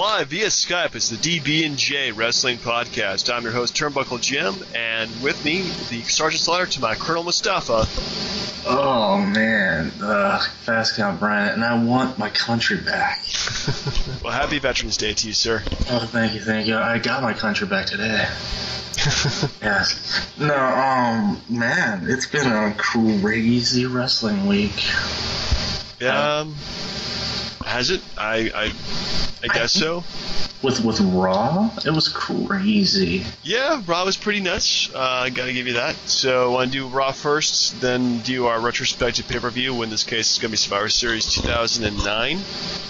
Live via Skype is the DB and J Wrestling Podcast. I'm your host Turnbuckle Jim, and with me, the Sergeant's letter to my Colonel Mustafa. Oh man, uh, fast count Brian, and I want my country back. well, happy Veterans Day to you, sir. Oh, thank you, thank you. I got my country back today. yes. No, um, man, it's been a crazy wrestling week. Yeah. Um, has it? I, I, I guess I, so with with Raw, it was crazy. Yeah, Raw was pretty nuts. Uh, I gotta give you that. So, want to do Raw first, then do our retrospective pay per view. In this case, it's gonna be Survivor Series 2009.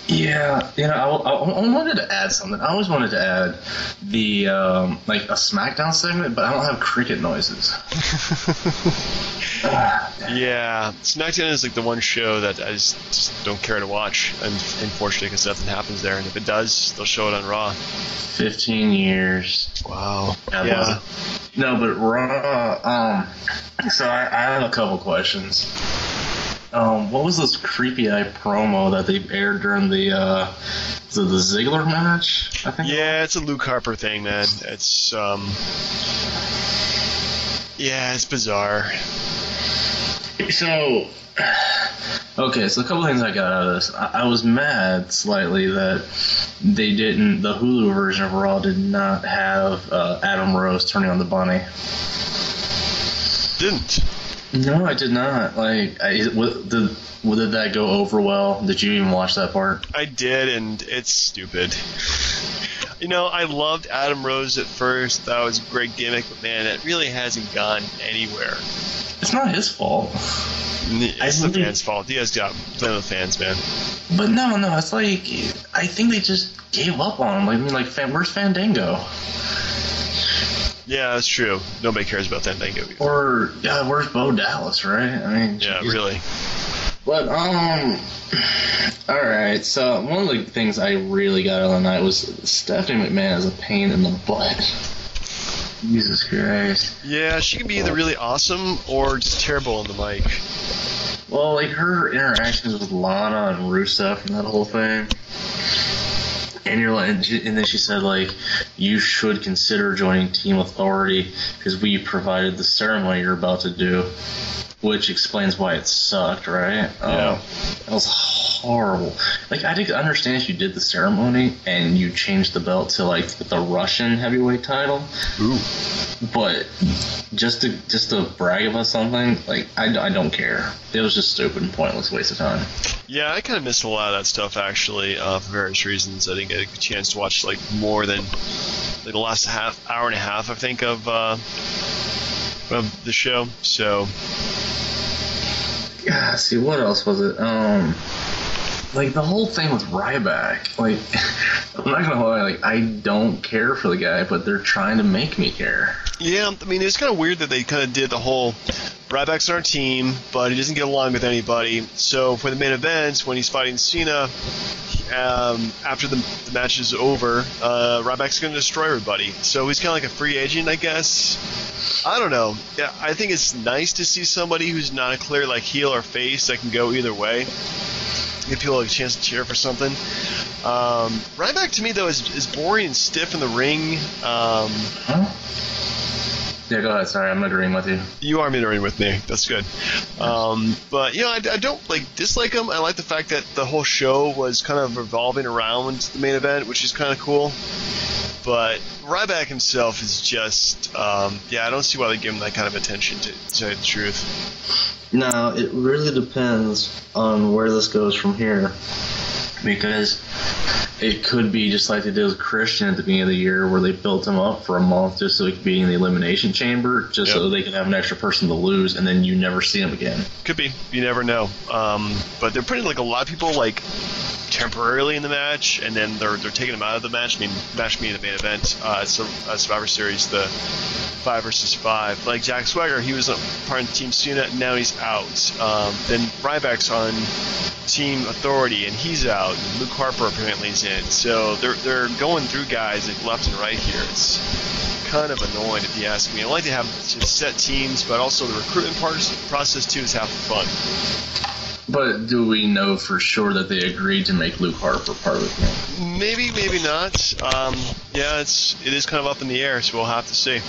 Yeah, you know, I, I, I, wanted to add something. I always wanted to add the um, like a SmackDown segment, but I don't have cricket noises. yeah, SmackDown is like the one show that I just, just don't care to watch, and unfortunately, because nothing happens there. And if it does, they'll show it on Raw. Raw? 15 years. Wow. Yeah. yeah. No, but Raw. Um, so I, I have a couple questions. Um, what was this creepy eye promo that they aired during the uh, the, the Ziggler match? I think. Yeah, it's a Luke Harper thing, man. It's um, yeah, it's bizarre. So Okay, so a couple things I got out of this. I, I, was mad slightly that they didn't. The Hulu version of Raw did not have uh, Adam Rose turning on the bunny. Didn't. No, I did not. Like, I, what, did did that go over well? Did you even watch that part? I did, and it's stupid. You know, I loved Adam Rose at first. That was a great gimmick, but man, it really hasn't gone anywhere. It's not his fault. It's the fans' fault. He has got blame the fans, man. But no, no, it's like I think they just gave up on him. Like, I mean, like, where's Fandango? Yeah, that's true. Nobody cares about Fandango. Either. Or yeah, where's Bo Dallas? Right? I mean, yeah, geez. really. But um, all right. So one of the things I really got on the night was Stephanie McMahon is a pain in the butt. Jesus Christ. Yeah, she can be either really awesome or just terrible on the mic. Well, like her interactions with Lana and Rusev and that whole thing. And you're like, and then she said like, you should consider joining Team Authority because we provided the ceremony you're about to do which explains why it sucked, right? Yeah. Um, it was horrible. Like I didn't understand if you did the ceremony and you changed the belt to like the Russian heavyweight title. Ooh. But just to just to brag about something, like I, I don't care. It was just stupid and pointless waste of time. Yeah, I kind of missed a lot of that stuff actually uh, for various reasons. I didn't get a chance to watch like more than like the last half hour and a half, I think, of. Uh, of the show. So, yeah. See, what else was it? Um, like the whole thing with Ryback. Like, I'm not gonna lie. Like, I don't care for the guy, but they're trying to make me care. Yeah, I mean, it's kind of weird that they kind of did the whole. Ryback's on our team, but he doesn't get along with anybody. So for the main event, when he's fighting Cena, um, after the, the, match is over, uh, Ryback's going to destroy everybody. So he's kind of like a free agent, I guess. I don't know. Yeah, I think it's nice to see somebody who's not a clear like heel or face that can go either way. Give people a chance to cheer for something. Um, Ryback to me though is, is boring and stiff in the ring. Um? Yeah, go ahead. Sorry, I'm agreeing with you. You are agreeing with me. That's good. Um, but you know, I, I, don't like dislike him. I like the fact that the whole show was kind of revolving around the main event, which is kind of cool. But Ryback himself is just, um, yeah, I don't see why they give him that kind of attention, to, to tell you the truth. Now it really depends on where this goes from here. Because it could be just like they did with Christian at the beginning of the year, where they built him up for a month just so he could be in the elimination chamber, just yep. so they could have an extra person to lose, and then you never see him again. Could be. You never know. Um, but they're putting like a lot of people like temporarily in the match, and then they're they're taking them out of the match. I mean, match me in the main event, uh, so, uh, Survivor Series, the five versus five. Like Jack Swagger, he was a part of Team Cena, and now he's out. Um, then Ryback's on Team Authority, and he's out. And Luke Harper apparently is in. So they're they're going through guys like left and right here. It's kind of annoying if you ask me. I like to have to set teams, but also the recruitment part process too is half the fun. But do we know for sure that they agreed to make Luke Harper part of it? Maybe, maybe not. Um, yeah, it's it is kind of up in the air, so we'll have to see.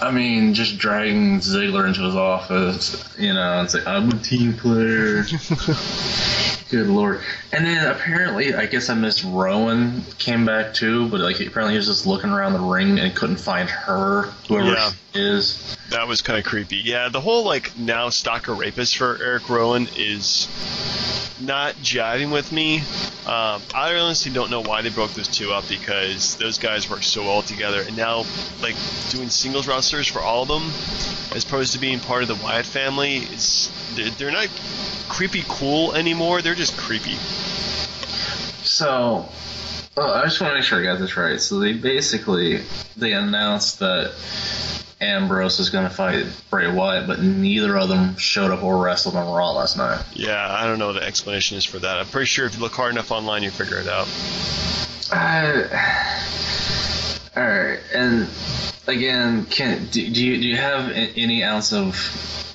I mean, just dragging Ziggler into his office, you know, and say, I'm a team player. Good lord. And then apparently, I guess I missed Rowan came back too, but like apparently he was just looking around the ring and couldn't find her, whoever Yeah. she is. That was kind of creepy. Yeah, the whole like now stalker rapist for Eric Rowan is not jiving with me. Um, I honestly don't know why they broke those two up because those guys work so well together, and now like doing singles rosters for all of them, as opposed to being part of the Wyatt family, is they're, they're not creepy cool anymore. They're just creepy. So, well, I just want to make sure I got this right. So they basically they announced that Ambrose is going to fight Bray Wyatt, but neither of them showed up or wrestled on Raw last night. Yeah, I don't know what the explanation is for that. I'm pretty sure if you look hard enough online, you figure it out. Uh, all right, and again, can do, do you do you have any ounce of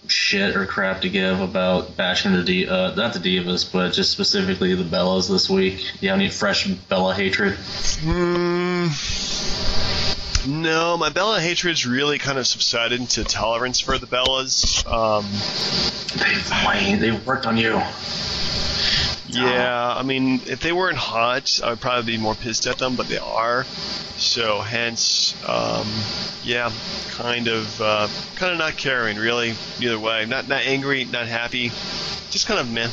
shit or crap to give about bashing the D, uh, not the divas, but just specifically the Bellas this week? Do you have any fresh Bella hatred? Hmm. No, my Bella hatred's really kind of subsided into tolerance for the Bellas. Um, waned. They've worked on you. Yeah, I mean, if they weren't hot, I would probably be more pissed at them, but they are. So hence, um, yeah, kind of, uh, kind of not caring really. Either way, not not angry, not happy, just kind of meh.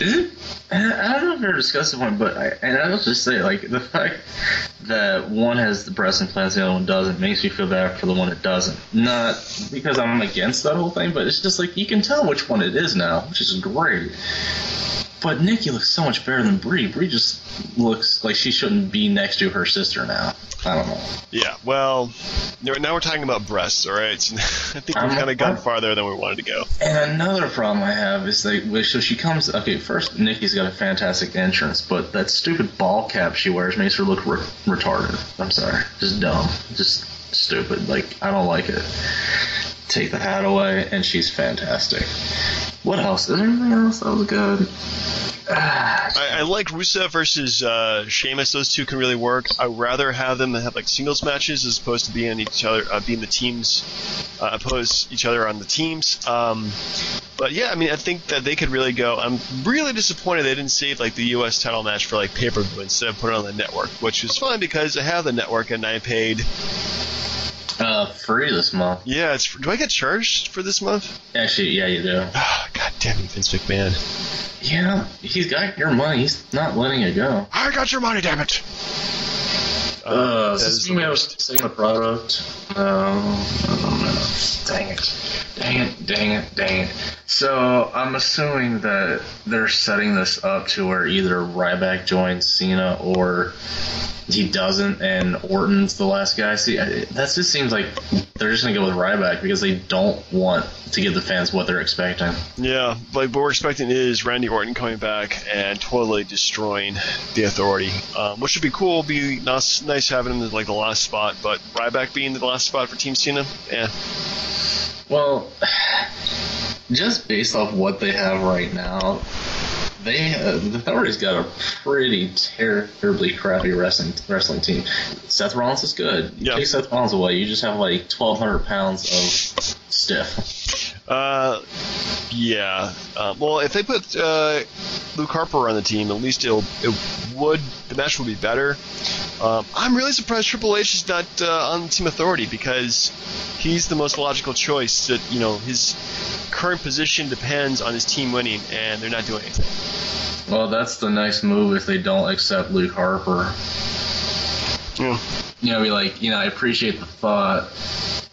Is it? I don't know if discussed this one, but I, and I'll just say, like, the fact that one has the breast implants, the other one doesn't, makes me feel bad for the one that doesn't. Not because I'm against that whole thing, but it's just like you can tell which one it is now, which is great. But Nikki looks so much better than Brie. Brie just looks like she shouldn't be next to her sister now. I don't know. Yeah, well, now we're talking about breasts, all right? So I think we've kind of gone farther than we wanted to go. And another problem I have is like, so she comes. Okay, first Nikki's got a fantastic entrance, but that stupid ball cap she wears makes her look re- retarded. I'm sorry, just dumb, just stupid. Like I don't like it. Take the hat away, and she's fantastic. What else? Is there anything else that was good? I, I like Rusev versus uh, Sheamus. Those two can really work. I'd rather have them have like singles matches as opposed to being each other, uh, being the teams, uh, oppose each other on the teams. Um, but yeah, I mean, I think that they could really go. I'm really disappointed they didn't save like the U.S. title match for like pay per view instead of putting it on the network, which was fine because I have the network and I paid. Uh, free this month. Yeah, it's. Do I get charged for this month? Actually, yeah, you do. Oh, God damn you, Vince McMahon. Yeah, he's got your money. He's not letting it go. I got your money, damn it. Uh, that is is this the email worst. saying the product? No, I don't know. Dang it. Dang it, dang it, dang it. So, I'm assuming that they're setting this up to where either Ryback joins Cena or he doesn't and Orton's the last guy. See, that just seems like they're just going to go with Ryback because they don't want to give the fans what they're expecting. Yeah, like what we're expecting is Randy Orton coming back and totally destroying the Authority, um, which would be cool. Be nice, nice having him as like the last spot, but Ryback being the last spot for Team Cena, yeah, Well, just based off what they have right now, they uh, the Authority's got a pretty terribly crappy wrestling wrestling team. Seth Rollins is good. You Yeah. take Seth Rollins away, you just have like twelve hundred pounds of stiff. uh, yeah. Uh, well, if they put uh, Luke Harper on the team, at least it'll it would the match would be better. Um, I'm really surprised Triple H is not uh, on Team Authority because he's the most logical choice. That you know his current position depends on his team winning, and they're not doing anything. Well, that's the nice move if they don't accept Luke Harper. Yeah. You know, be like, you know, I appreciate the thought,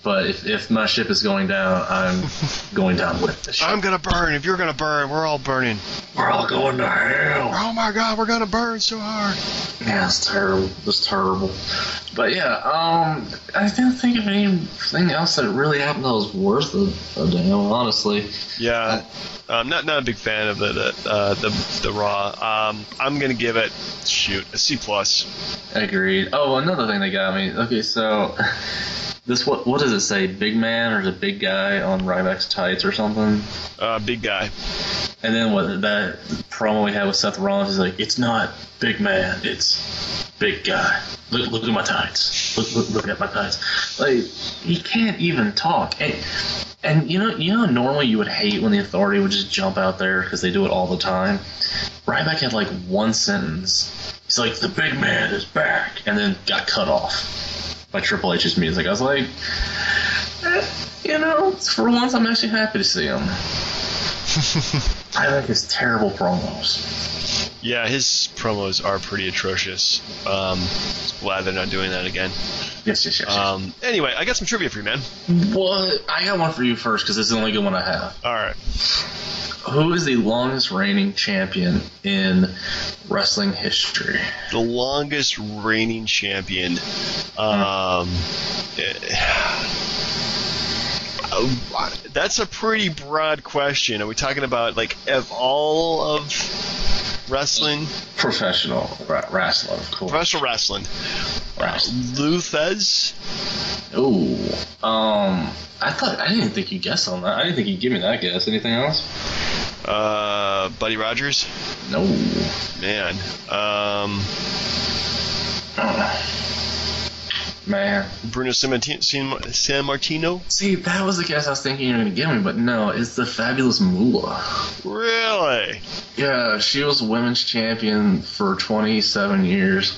but if, if my ship is going down, I'm going down with the ship. I'm gonna burn. If you're gonna burn, we're all burning. We're all going to hell. Oh my god, we're gonna burn so hard. Yeah, it's terrible. It's terrible. But yeah, um, I didn't think of anything else that really happened that was worth a, a damn. Honestly, Yeah, I'm not not a big fan of the the uh, the, the raw. Um, I'm gonna give it shoot a C plus. agreed. Oh, another thing that got me. Okay, so this what what does it say? Big man or is it big guy on Ryback's tights or something? Uh, big guy. And then what that promo we had with Seth Rollins is like, it's not big man, it's big guy. Look, look at my tights. Look, look, look at my tights. Like he can't even talk. And, and you know, you know, normally you would hate when the authority would just jump out there because they do it all the time. Ryback had like one sentence. He's like, the big man is back, and then got cut off by Triple H's music. I was like, eh, you know, for once I'm actually happy to see him. I like his terrible promos. Yeah, his promos are pretty atrocious. Um, glad they're not doing that again. Yes, yes, yes. yes. Um, anyway, I got some trivia for you, man. Well, I got one for you first because this is the only good one I have. All right. Who is the longest reigning champion in wrestling history? The longest reigning champion. Um, eh, that's a pretty broad question. Are we talking about like of all of wrestling, Professional ra- wrestler, of course. professional wrestling? Wrestling. Lou Thesz. Ooh. Um, I thought I didn't think you'd guess on that. I didn't think you'd give me that guess. Anything else? Uh, Buddy Rogers. No. Man. Um, Man. Bruno Sammartino. San, San Martino. See, that was the guess I was thinking you were gonna give me, but no, it's the fabulous Moolah. Really? Yeah, she was women's champion for 27 years.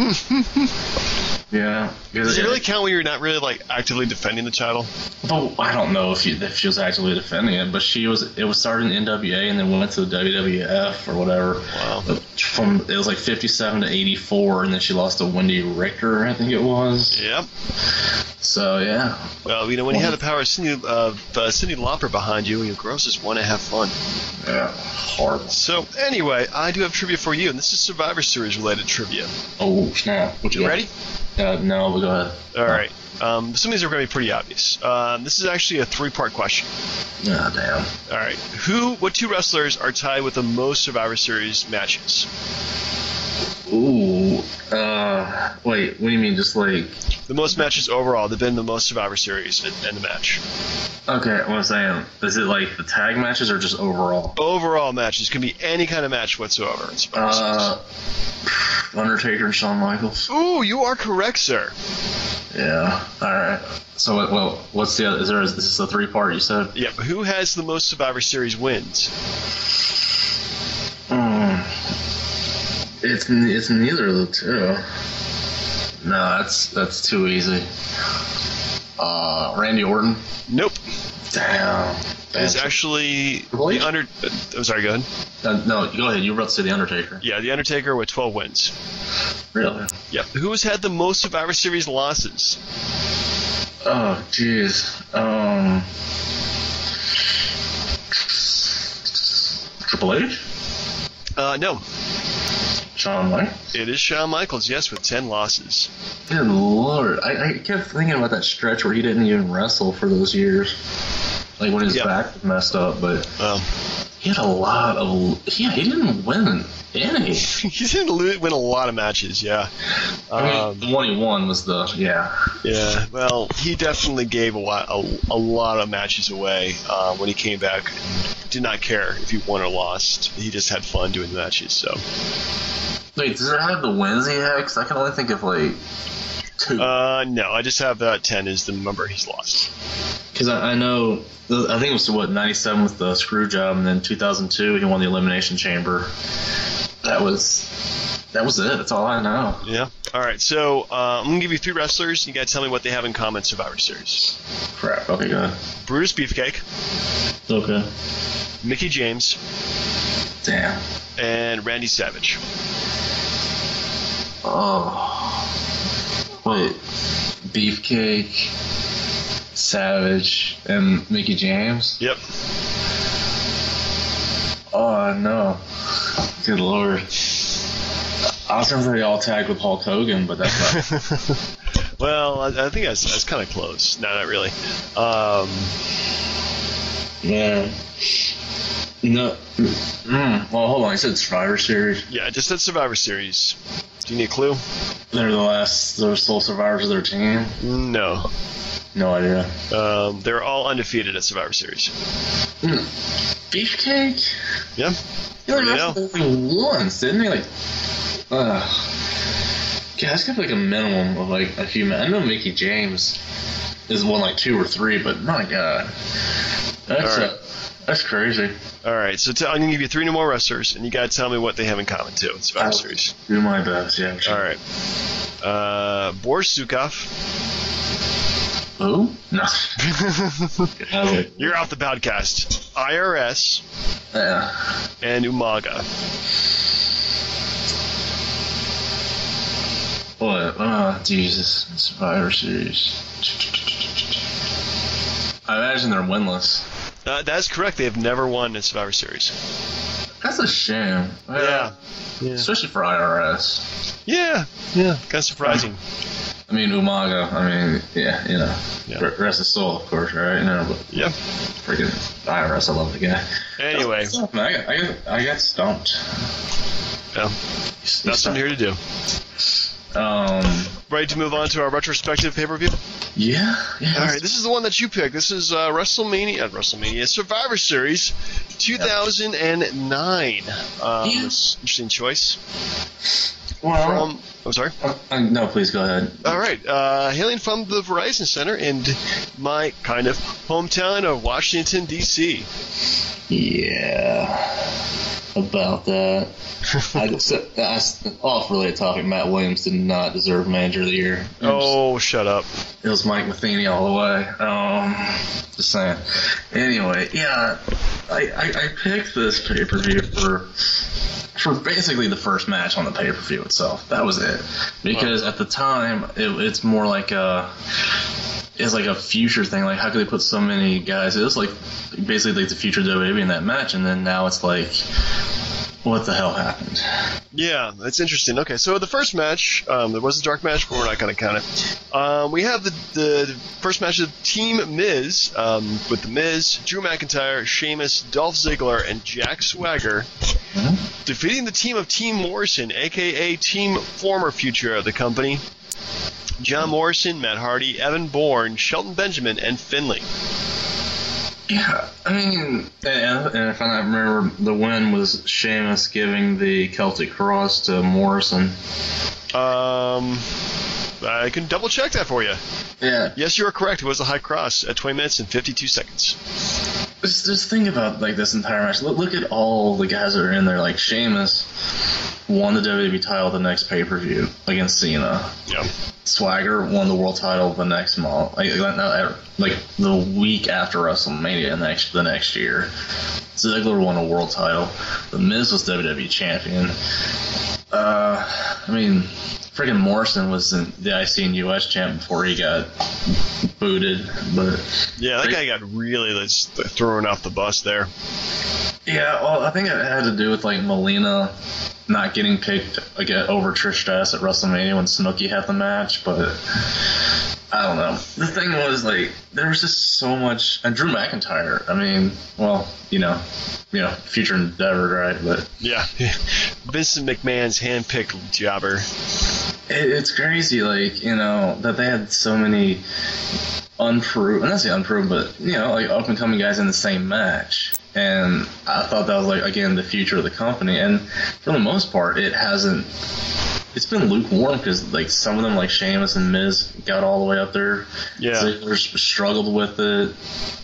yeah. Does it really count when you're not really like actively defending the title? Oh, I don't know if, you, if she was actually defending it, but she was. It was started in NWA and then went to the WWF or whatever. Wow. From it was like 57 to 84, and then she lost to Wendi Richter, I think it was. Yep. So yeah, Well, you know, when you have the power of Cindy, uh, uh, Cyndi Lauper behind you, you gross just want to have fun. yeah, horrible. So, anyway, I do have trivia for you, and this is Survivor Series related trivia. Oh snap! What You got? ready? Uh, no, but go ahead. All right. Um, some of these are going to be pretty obvious. Um, this is actually a three-part question. Ah, damn. All right. Who? What two wrestlers are tied with the most Survivor Series matches? Ooh. Uh, wait. What do you mean? Just like? The most matches overall. They've been the most Survivor Series in, in the match. Okay, what I'm saying is it like the tag matches or just overall? Overall matches can be any kind of match whatsoever Uh, Undertaker and Shawn Michaels. Ooh, you are correct, sir. Yeah. All right. So, what, well, what's the other? Is there? Is this is the three part you said? Yep. Who has the most Survivor Series wins? Mm. It's it's neither of the two. No, that's that's too easy. Uh, Randy Orton. Nope. Damn. It's actually Really? the under. Uh, I'm sorry. Go ahead. Uh, no, go ahead. You were about to say the Undertaker. Yeah, the Undertaker with 12 wins. Really? Yep. Who's had the most Survivor Series losses? Oh, jeez. Um. Triple H. Uh, no. Shawn Michaels. It is Shawn Michaels. Yes, with 10 losses. Good lord. I, I kept thinking about that stretch where he didn't even wrestle for those years. Like when his Yep. back was messed up, but Um, he had a lot of. Yeah, he didn't win any. he didn't win a lot of matches. Yeah. I mean, Um, the one he won was the. Yeah. yeah. Well, he definitely gave a lot, a, a lot of matches away uh, when he came back. Did not care if he won or lost. He just had fun doing the matches. So. Wait, does it have the wins he had? Because I can only think of like two. Uh, no, I just have that 10 is the number he's lost. Because I, I know, I think it was what '97 with the screw job, and then 2002 he won the elimination chamber. That was that was it. That's all I know. Yeah. All right. So uh, I'm gonna give you three wrestlers. You gotta tell me what they have in common. Survivor Series: Crap. Okay, go ahead. Brutus Beefcake, Okay. Mickie James, Damn. and Randy Savage. Oh. Wait. Beefcake, Savage, and Mickie James. Yep. Oh no. Good lord. I was gonna say all tagged with Hulk Hogan, but that's not. well, I, I think that's, that's kind of close. No, not really. Um, Yeah. No. Mm, well, hold on. I said Survivor Series. yeah, I just said Survivor Series. Do you need a clue? They're the last. They're sole survivors of their team. No. No idea. Um, they're all undefeated at Survivor Series. Beefcake? Yeah. They only There you wrestled like once, didn't he? Like, uh, yeah, that's got like a minimum of like a few. Minutes. I know Mickie James is one like two or three, but my god, that's right. uh, that's crazy. All right, so I'm gonna give you three more wrestlers, and you gotta tell me what they have in common too. It's Survivor Series. Do my best, yeah. All right. Uh, Boris Zhukov. Who? No. You're off the podcast. IRS yeah. and Umaga. What? Oh, Jesus. Survivor Series. I imagine they're winless. Uh, that's correct. They have never won in Survivor Series. That's a shame. Yeah. Yeah. Especially for IRS. Yeah. Yeah. Kind of surprising. I mean, Umaga, I mean, yeah, you know. Yeah. R- Rest his soul, of course, right? You know, but Yeah. freaking IRS, I love the guy. Anyway, Man, I got, I got, I got stumped. yeah, that's what I'm here to do. Um, Ready to move on to our retrospective pay per view? yeah, yeah. All right, this is the one that you picked. This is uh, WrestleMania, uh, WrestleMania Survivor Series 2009. Um, Yeah. interesting choice. well, From, I'm sorry. uh, uh, no, please go ahead. All right, uh, hailing from the Verizon Center in my kind of hometown of Washington D.C. Yeah, about that. I just, that's off related topic. Matt Williams did not deserve Manager of the Year. Oh, shut up. It was Mike Matheny all the way. Um, just saying. Anyway, yeah, I, I, I picked this pay per view for for basically the first match on the pay per view itself. That was it. Because at the time, it, it's more like a it's like a future thing. Like, how could they put so many guys? It was like basically like the future of WWE in that match, and then now it's like, what the hell happened? Yeah, that's interesting. Okay, so the first match, um, there was a dark match, but we're not going to count it. Um, we have the, the, first match of Team Miz um, with the Miz, Drew McIntyre, Sheamus, Dolph Ziggler, and Jack Swagger defeating the team of Team Morrison, aka Team Former Future of the company. John Morrison, Matt Hardy, Evan Bourne, Shelton Benjamin, and Finlay. Yeah, I mean, and, and if I remember, the win was Sheamus giving the Celtic Cross to Morrison. Um, I can double check that for you. Yeah, Yes, you are correct. It was a high cross at 20 minutes and 52 seconds. just, just think about like this entire match. Look, look at all the guys that are in there. Like Sheamus won the WWE title the next pay per view against Cena. Yeah. Swagger won the world title the next month, like like the week after WrestleMania next the next year. Ziggler won a world title. The Miz was WWE champion. Uh, I mean, freaking Morrison was the, IC and US champ before he got booted. But Yeah, that guy got really like, thrown off the bus there. yeah, well, I think it had to do with like Melina not getting picked again over Trish Stratus at WrestleMania when Snooki had the match, but I don't know. The thing was like there was just so much, and Drew McIntyre. I mean, well, you know, you know, future endeavor, right? But Yeah. Vincent McMahon's handpicked jobber. it, it's crazy, like you know, that they had so many unproven, not say unproven, but you know, like up and coming guys in the same match. And I thought that was like again the future of the company. And for the most part, it hasn't. It's been lukewarm because like some of them, like Sheamus and Miz, got all the way up there. Yeah. Ziggler struggled with it.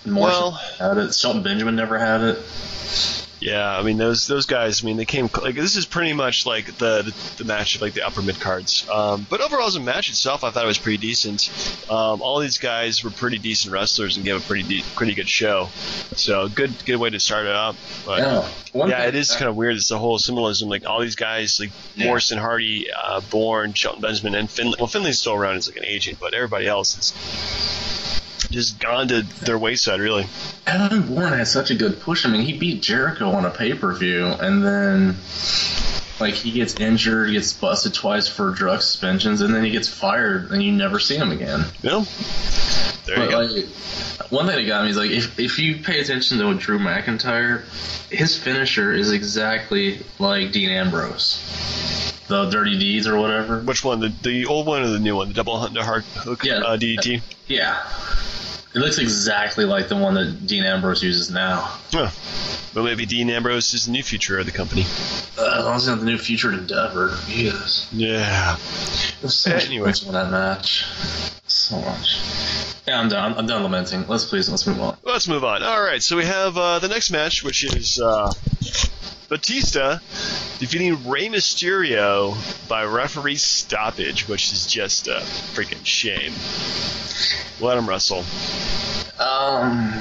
Morrison Well- had it. Shelton Benjamin never had it. Yeah, I mean those those guys. I mean they came like this is pretty much like the the, the match of like the upper mid cards. Um, but overall, as a match itself, I thought it was pretty decent. Um, all these guys were pretty decent wrestlers and gave a pretty de- pretty good show. So good good way to start it up. But Yeah. One yeah, thing- it is kind of weird. It's the whole symbolism. Like all these guys, like Yeah. Morrison, Hardy, uh, Bourne, Shelton Benjamin, and Finlay. Well, Finlay's still around as like an agent, but everybody else is just gone to their wayside, really. Evan Bourne had such a good push. I mean, he beat Jericho on a pay per view, and then like he gets injured, gets busted twice for drug suspensions, and then he gets fired, and you never see him again. Know? There you go. like, one thing that got me is like if if you pay attention to Drew McIntyre, his finisher is exactly like Dean Ambrose, the Dirty Deeds or whatever. Which one? The, the old one or the new one? The double hunt, the hard hook Yeah. uh, DDT? Yeah. It looks exactly like the one that Dean Ambrose uses now. Huh. But maybe Dean Ambrose is the new future of the company. Uh, as long as he's not the new featured endeavor, he is. Yeah. There's so much Anyway. potential that match. So much. Yeah, I'm done. I'm done lamenting. Let's please let's move on. Let's move on. All right, so we have uh, the next match, which is uh, Batista defeating Rey Mysterio by referee stoppage, which is just a freaking shame. Let him wrestle. Um,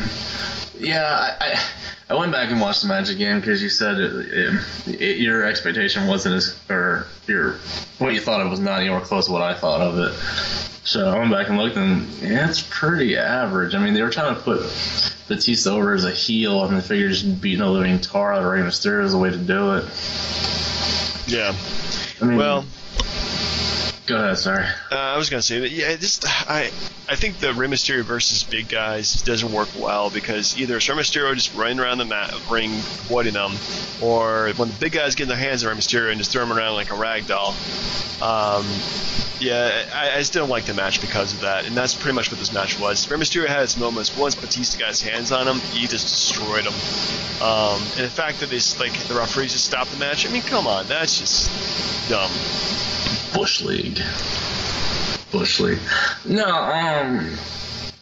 yeah, I, I I went back and watched the match again because you said it, it, it, your expectation wasn't as or your what you thought it was not anywhere close to what I thought of it. So I went back and looked, and yeah, it's pretty average. I mean, they were trying to put Batista over as a heel, and they figured just beating a living tar out of Rey Mysterio is the way to do it. Yeah. I mean, Well, go ahead, sorry. uh, I was gonna say that. Yeah, just I I think the Rey Mysterio versus big guys doesn't work well because either it's Rey Mysterio just running around the mat, ring, avoiding them, or when the big guys get their hands on Rey Mysterio and just throw him around like a rag doll. Um, yeah, I, I just didn't like the match because of that, and that's pretty much what this match was. Rey Mysterio had its moments. Once Batista got his hands on him, he just destroyed him. Um, and the fact that they like the referees just stopped the match, I mean, come on, that's just dumb. Bush League. Bush League. No, um,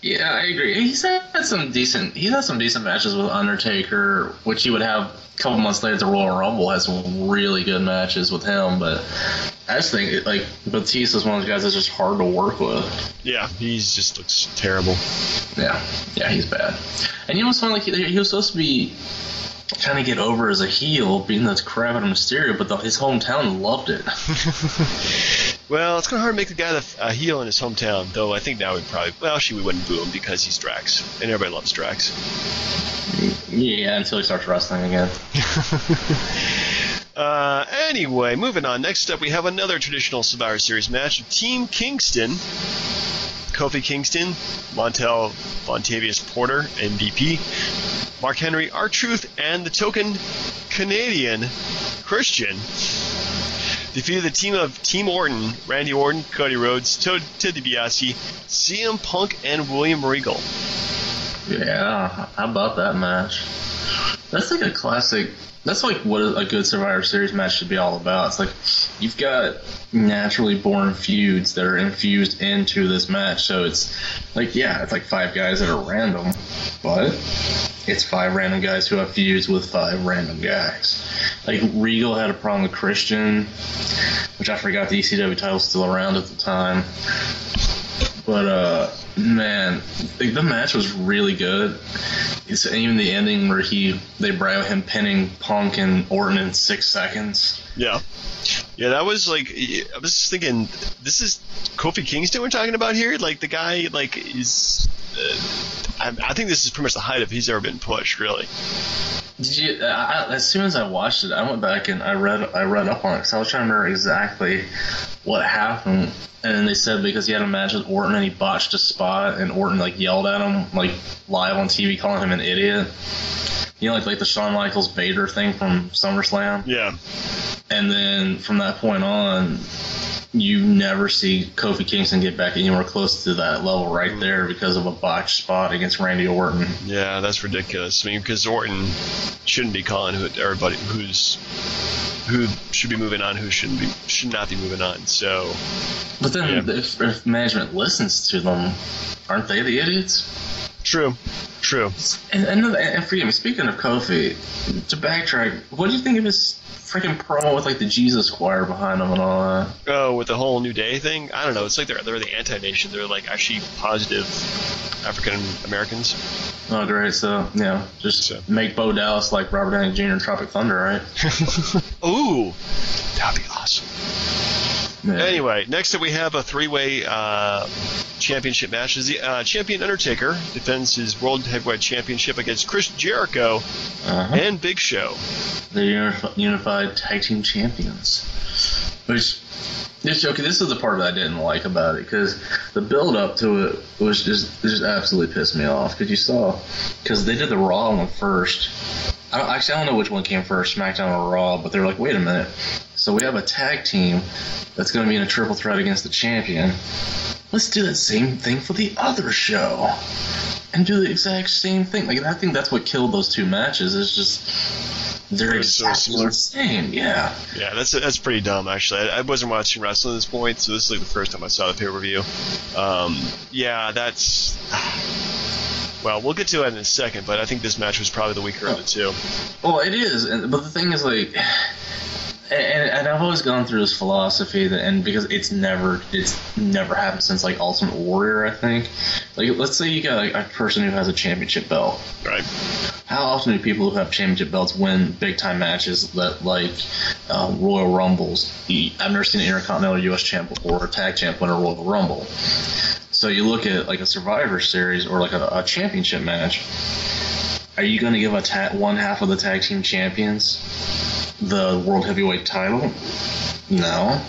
yeah, I agree. He's had some decent. He's had some decent matches with Undertaker, which he would have a couple months later at the Royal Rumble. Has some really good matches with him, but I just think it, like Batista's one of those guys that's just hard to work with. Yeah, he just looks terrible. Yeah, yeah, he's bad. And you know what's funny? Like he, he was supposed to be trying to get over as a heel, beating the crap out of Mysterio, but the, his hometown loved it. Well, it's kind of hard to make the guy the a heel in his hometown, though. I think now we'd probably well, actually we wouldn't boo him because he's Drax, and everybody loves Drax. yeah, until he starts wrestling again. Uh, anyway, moving on. Next up, we have another traditional Survivor Series match: of Team Kingston, Kofi Kingston, Montel Vontavious Porter, MVP, Mark Henry, R Truth, and the token Canadian Christian defeated the team of Team Orton, Randy Orton, Cody Rhodes, Ted DiBiase, CM Punk, and William Regal. Yeah, how about that match? That's like a classic. That's like what a good Survivor Series match should be all about. It's like you've got naturally born feuds that are infused into this match. So it's like, yeah, it's like five guys that are random, but it's five random guys who have feuds with five random guys. Like Regal had a problem with Christian, which I forgot the ECW title was still around at the time. But uh, man, like, the match was really good. It's even the ending where he they brought him pinning Punk and Orton in six seconds. Yeah. Yeah, that was like I was just thinking, this is Kofi Kingston we're talking about here. Like the guy, like is, I, I think this is pretty much the height of he's ever been pushed. Really. Did you? Uh, I, as soon as I watched it, I went back and I read I read up on it because I was trying to remember exactly what happened. And then they said because he had a match with Orton and he botched a spot, and Orton like yelled at him like live on TV, calling him an idiot. You know, like like the Shawn Michaels Vader thing from SummerSlam. Yeah. And then from that point on, you never see Kofi Kingston get back anywhere close to that level right mm-hmm. there because of a botched spot against Randy Orton. Yeah, that's ridiculous. I mean, because Orton shouldn't be calling who, everybody who's who should be moving on, who shouldn't be should not be moving on. So But then Yeah. if, if management listens to them, aren't they the idiots? true, true. And, and, and forgive me, speaking of Kofi, to backtrack, what do you think of his freaking promo with like the Jesus choir behind them and all that? Oh, with the whole New Day thing, I don't know. It's like they're they're the anti-nation. They're like actually positive African Americans. Oh, great. So, yeah, just So- make Bo Dallas like Robert Downey Jr. in Tropic Thunder, right? Ooh, that'd be awesome. Yeah. Anyway, next up we have a three-way uh, championship match. Is the uh, champion Undertaker defends his World Heavyweight Championship against Chris Jericho Uh-huh. and Big Show. the unif- unified tag team champions. Which this okay, this is the part that I didn't like about it because the build up to it was just just absolutely pissed me off because you saw because they did the Raw one first. I don't, actually I don't know which one came first, SmackDown or Raw, but they're like, wait a minute. So we have a tag team that's going to be in a triple threat against the champion. Let's do that same thing for the other show. and do the exact same thing. Like I think that's what killed those two matches. Is just they're so exactly similar. the same. Yeah. Yeah, that's that's pretty dumb actually. I, I wasn't watching wrestling at this point, so this is like the first time I saw the pay per view. Um, yeah, that's. Well, we'll get to that in a second, but I think this match was probably the weaker of the two. Well, it is, but the thing is, like, and, and I've always gone through this philosophy that, and because it's never, it's never happened since like Ultimate Warrior, I think. Like, let's say you got like, a person who has a championship belt. Right. How often do people who have championship belts win big time matches that like uh, Royal Rumbles? I've never seen an Intercontinental U.S. champ or a tag champ win a Royal Rumble. So you look at like a Survivor Series or like a, a championship match. Are you going to give a ta- one half of the tag team champions the world heavyweight title? No,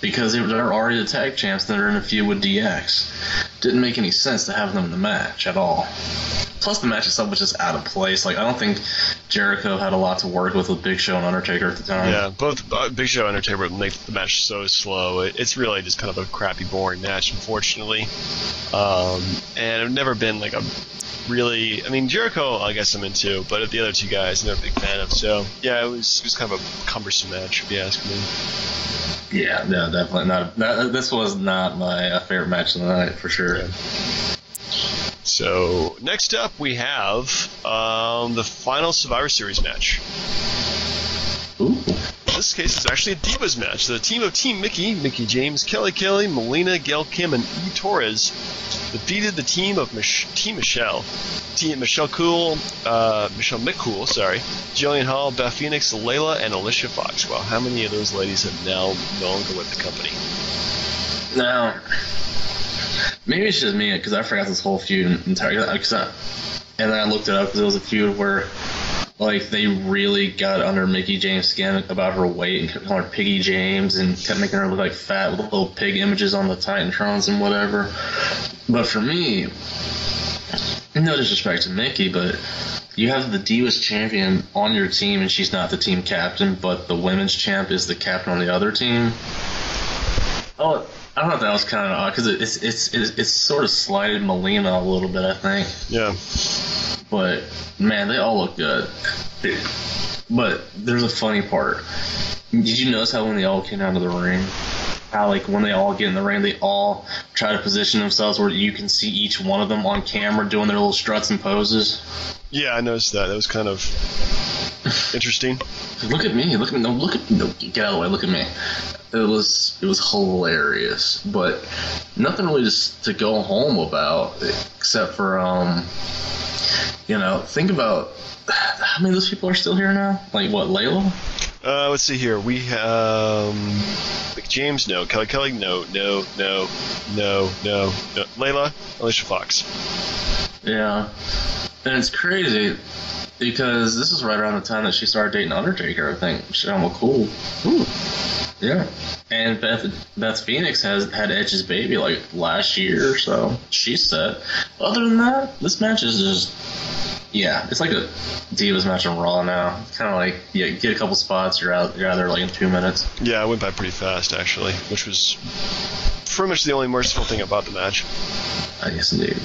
because they- they're already the tag champs. They're in a feud with DX. Didn't make any sense to have them in the match at all. Plus, the match itself was just out of place. Like I don't think Jericho had a lot to work with with Big Show and Undertaker at the time. Yeah, both uh, Big Show and Undertaker make the match so slow. It, it's really just kind of a crappy, boring match, unfortunately. Um, and I've never been like a really. I mean, Jericho, I guess I'm into, but the other two guys, I'm never a big fan of. So yeah, it was it was kind of a cumbersome match, if you ask me. Yeah, no, definitely not. That, this was not my uh, favorite match of the night for sure. Yeah. So next up, we have um, the final Survivor Series match. Ooh. This case, it's actually a Divas match. The team of Team Mickie, Mickie James, Kelly Kelly, Melina, Gail Kim, and E. Torres defeated the team of Mich- Team Michelle. Team Michelle Cool, uh, Michelle McCool, sorry, Jillian Hall, Beth Phoenix, Layla, and Alicia Fox. Well, how many of those ladies have now no longer with the company? Now, maybe it's just me because I forgot this whole feud entirely. And then I looked it up because it was a feud where, like, they really got under Mickie James' skin about her weight and kept calling her Piggy James and kept making her look like fat little pig images on the Titantrons and whatever. But for me, no disrespect to Mickie, but you have the Divas champion on your team and she's not the team captain, but the women's champ is the captain on the other team. Oh, I thought that was kind of odd because it's, it's it's it's sort of slighted Melina a little bit, I think. Yeah. But man, they all look good. But there's a funny part. Did you notice how when they all came out of the ring, how like when they all get in the ring, they all try to position themselves where you can see each one of them on camera doing their little struts and poses. Yeah, I noticed that. That was kind of interesting. Look at me. Look at me. No, look at no, get out of the way. Look at me. It was it was hilarious, but nothing really just to go home about except for um, you know, think about how many of those people are still here now. Like what, Layla? Uh, let's see here. We um, James, no. Kelly Kelly, no, no, no, no, no, no. Layla, Alicia Fox. Yeah, and it's crazy because this is right around the time that she started dating Undertaker. I think Michelle cool. Ooh. Yeah, and Beth Beth Phoenix has had Edge's baby like last year, or so she's set. Other than that, this match is just yeah, it's like a Divas match on Raw now. Kind of like yeah, get a couple spots, you're out, you're out there like in two minutes. Yeah, it went by pretty fast actually, which was pretty much the only merciful thing about the match. I guess indeed.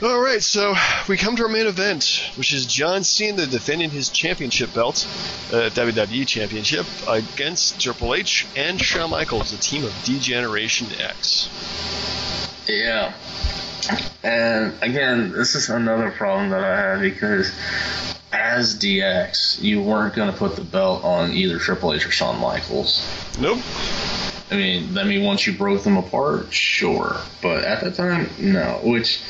All right, so we come to our main event, which is John Cena defending his championship belt, uh, WWE Championship, against Triple H and Shawn Michaels, the team of D-Generation X. Yeah. And again, this is another problem that I have because as DX, you weren't going to put the belt on either Triple H or Shawn Michaels. Nope. I mean, I mean, once you broke them apart, sure, but at that time, no. Which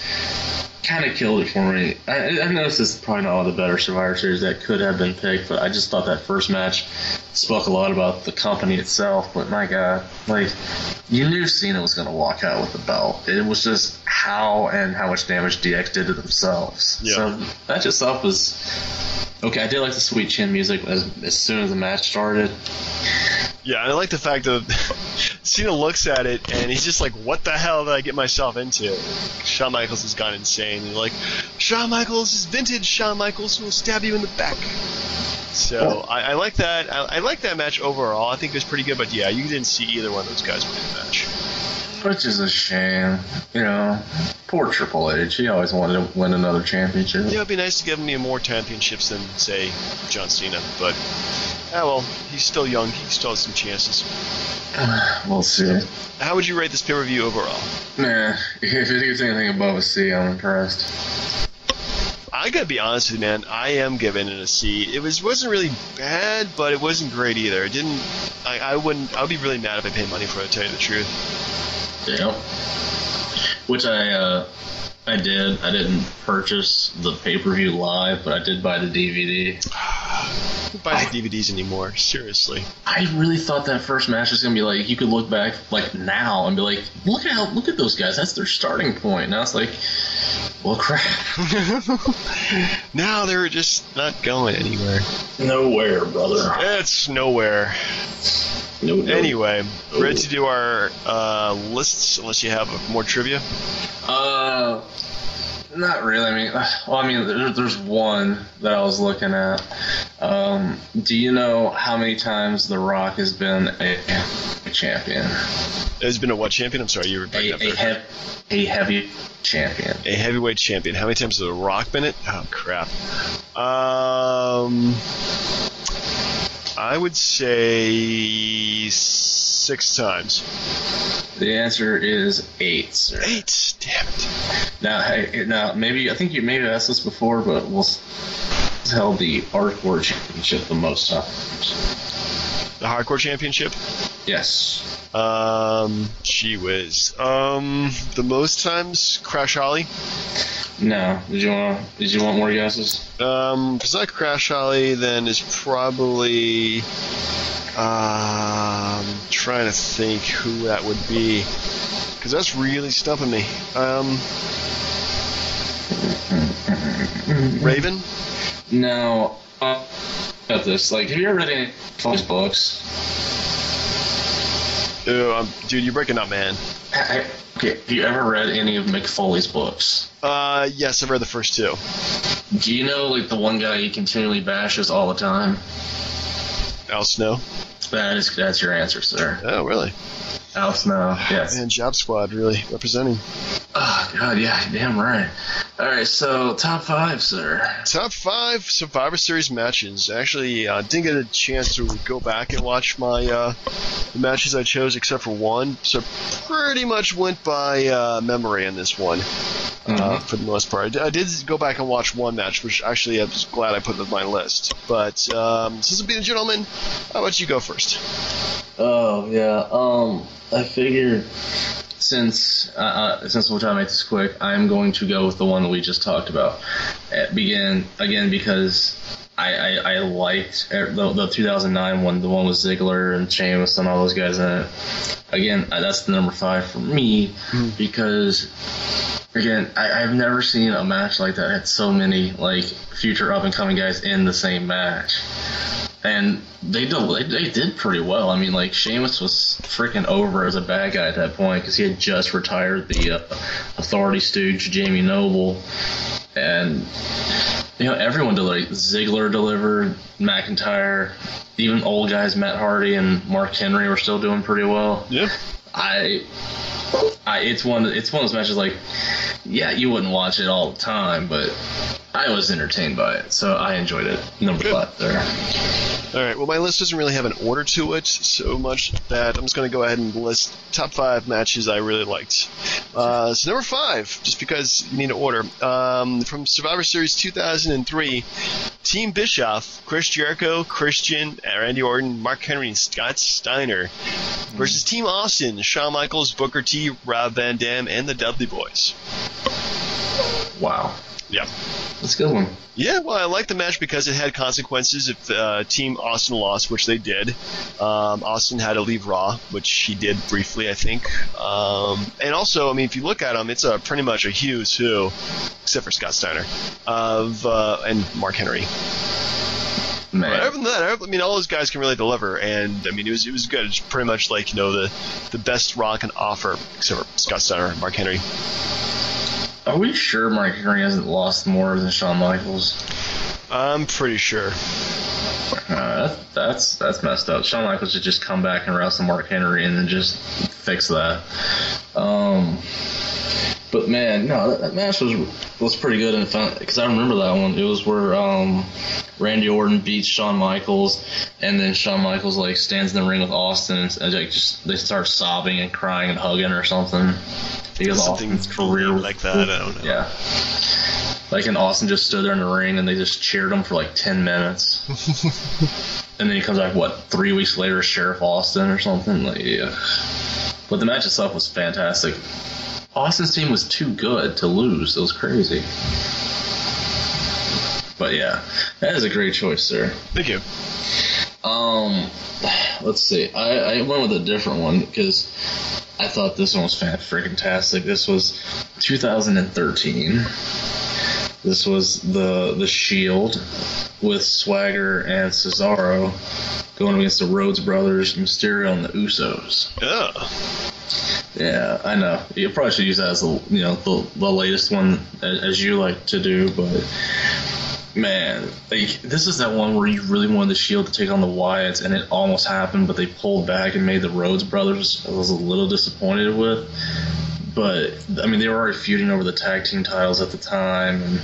kind of killed it for me. I, I know this is probably not one of the better Survivor Series that could have been picked, but I just thought that first match spoke a lot about the company itself. But my God, like you knew Cena was going to walk out with the belt. It was just how and how much damage DX did to themselves. Yeah. So that itself was okay. I did like the sweet chin music as as soon as the match started. Yeah, I like the fact that Cena looks at it and he's just like, "What the hell did I get myself into?" Shawn Michaels has gone insane. And like, Shawn Michaels is vintage. Shawn Michaels who will stab you in the back. So I, I like that. I, I like that match overall. I think it was pretty good. But yeah, you didn't see either one of those guys win the match. Which is a shame. You know, poor Triple H. He always wanted to win another championship. Yeah, it'd be nice to give him more championships than say John Cena. But ah well, he's still young. He still has some chances. We'll see. How would you rate this pay per view overall? Nah, if it gets anything above a C, I'm impressed. I gotta be honest with you, man. I am giving it a C. It was wasn't really bad, but it wasn't great either. It didn't. I, I wouldn't. I would be really mad if I paid money for it. To tell you the truth. Yeah. Which I uh, I did. I didn't purchase the pay per view live, but I did buy the DVD. Who buys DVDs anymore? Seriously. I really thought that first match was gonna be like you could look back like now and be like, look at how look at those guys. That's their starting point. Now it's like, well, crap. now they're just not going anywhere. Nowhere, brother. It's nowhere. No, no. Anyway, ready to do our uh, lists? Unless you have more trivia. Uh, not really. I mean, well, I mean, there, there's one that I was looking at. Um, do you know how many times The Rock has been a, a champion? Has been a what champion? I'm sorry, you were A, a, hev- a heavy champion. A heavyweight champion. How many times has The Rock been it? Oh crap. Um, I would say six times. The answer is eight, sir. Eight. Damn it. Now, hey, now maybe I think you maybe asked this before, but we'll tell the hardcore championship the most times. The hardcore championship. Yes. Um, she was um the most times Crash Holly. No. Did you want? Did you want more guesses? Um, if it's not Crash Holly, then it's probably. Um, trying to think who that would be, because that's really stumping me. Um, Raven. No. Uh, got this. Like, have you ever read any of his books? Ew, um, dude, you're breaking up, man. I- Okay. Have you ever read any of Mick Foley's books? Uh, yes, I've read the first two. Do you know like the one guy he continually bashes all the time? Al Snow. That is that's your answer, sir. Oh, really? Al Snow. Yes. Man, Job Squad really representing. Oh God, yeah, damn right. All right, so top five, sir. Top five Survivor Series matches. Actually, uh, didn't get a chance to go back and watch my uh, the matches I chose, except for one. So pretty much went by uh, memory on this one, uh, Mhm. for the most part. I did- go back and watch one match, which actually I was glad I put on my list. But um, since I'm being a gentleman, how about you go first? Oh yeah. Um, I figured since uh, uh, since we'll try to make this quick, I'm going to go with the one that we just talked about. It began again because I, I, I liked er, the, the 2009 one, the one with Ziggler and Sheamus and all those guys in it. Again, that's the number five for me because again, I, I've never seen a match like that. Had so many like future up and coming guys in the same match and they did they, they did pretty well. I mean, like Sheamus was freaking over as a bad guy at that point because he had just retired the uh, Authority stooge Jamie Noble, and you know everyone delivered. Ziggler delivered, McIntyre, even old guys Matt Hardy and Mark Henry were still doing pretty well. Yeah. I, I it's one it's one of those matches like, yeah, you wouldn't watch it all the time, but I was entertained by it, so I enjoyed it. Number Good. five there. All right. Well, my list doesn't really have an order to it so much that I'm just going to go ahead and list top five matches I really liked. Uh, so number five, just because you need an order, um, from Survivor Series 2003, Team Bischoff, Chris Jericho, Christian, Randy Orton, Mark Henry, and Scott Steiner versus Team Austin, Shawn Michaels, Booker T, Rob Van Dam, and the Dudley Boys. Wow, Yeah. that's a good one. Yeah, well, I like the match because it had consequences if uh, Team Austin lost, which they did. Um, Austin had to leave Raw, which he did briefly, I think. Um, and also, I mean, if you look at him, it's a pretty much a who's who, except for Scott Steiner, of uh, and Mark Henry. Man. But other than that, I mean, all those guys can really deliver, and I mean, it was it was good. It's pretty much like you know the the best Raw can offer, except for Scott Steiner Mark Henry. Are we sure Mark Henry hasn't lost more than Shawn Michaels? I'm pretty sure. Uh, that's that's messed up. Shawn Michaels should just come back and wrestle Mark Henry and then just fix that. Um, but man, no, that, that match was was pretty good and because I remember that one. It was where um, Randy Orton beats Shawn Michaels, and then Shawn Michaels like stands in the ring with Austin and, and like just they start sobbing and crying and hugging or something because Something Austin's career like that. I don't know. yeah. Like, and Austin just stood there in the ring and they just cheered him for like 10 minutes. and then he comes back, what, three weeks later, Sheriff Austin or something? Like, yeah. But the match itself was fantastic. Austin's team was too good to lose. It was crazy. But yeah, that is a great choice, sir. Thank you. Um, let's see. I, I went with a different one because I thought this one was fan freaking tastic. This was 2013. This was the the Shield with Swagger and Cesaro going against the Rhodes Brothers, Mysterio, and the Usos. Yeah. Yeah, I know. You probably should use that as the you know the, the latest one as, as you like to do, but man, like this is that one where you really wanted the Shield to take on the Wyatts, and it almost happened, but they pulled back and made the Rhodes brothers. I was a little disappointed with, but I mean they were already feuding over the tag team titles at the time, and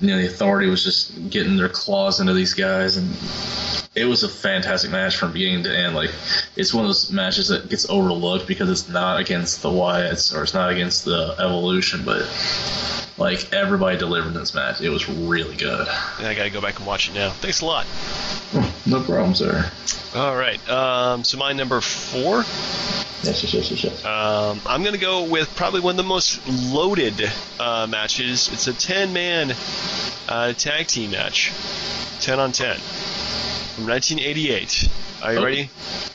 you know the Authority was just getting their claws into these guys, and it was a fantastic match from beginning to end. Like it's one of those matches that gets overlooked because it's not against the Wyatts or it's not against the Evolution, but like everybody delivered in this match. It was really good. And I gotta go back and watch it now. Thanks a lot. No problem, sir. All right. Um, so my number four. Yes, yes, yes, yes, yes. Um, I'm going to go with probably one of the most loaded uh, matches. It's a 10 man uh, tag team match, 10 on 10, from 1988. Are you Oh. ready?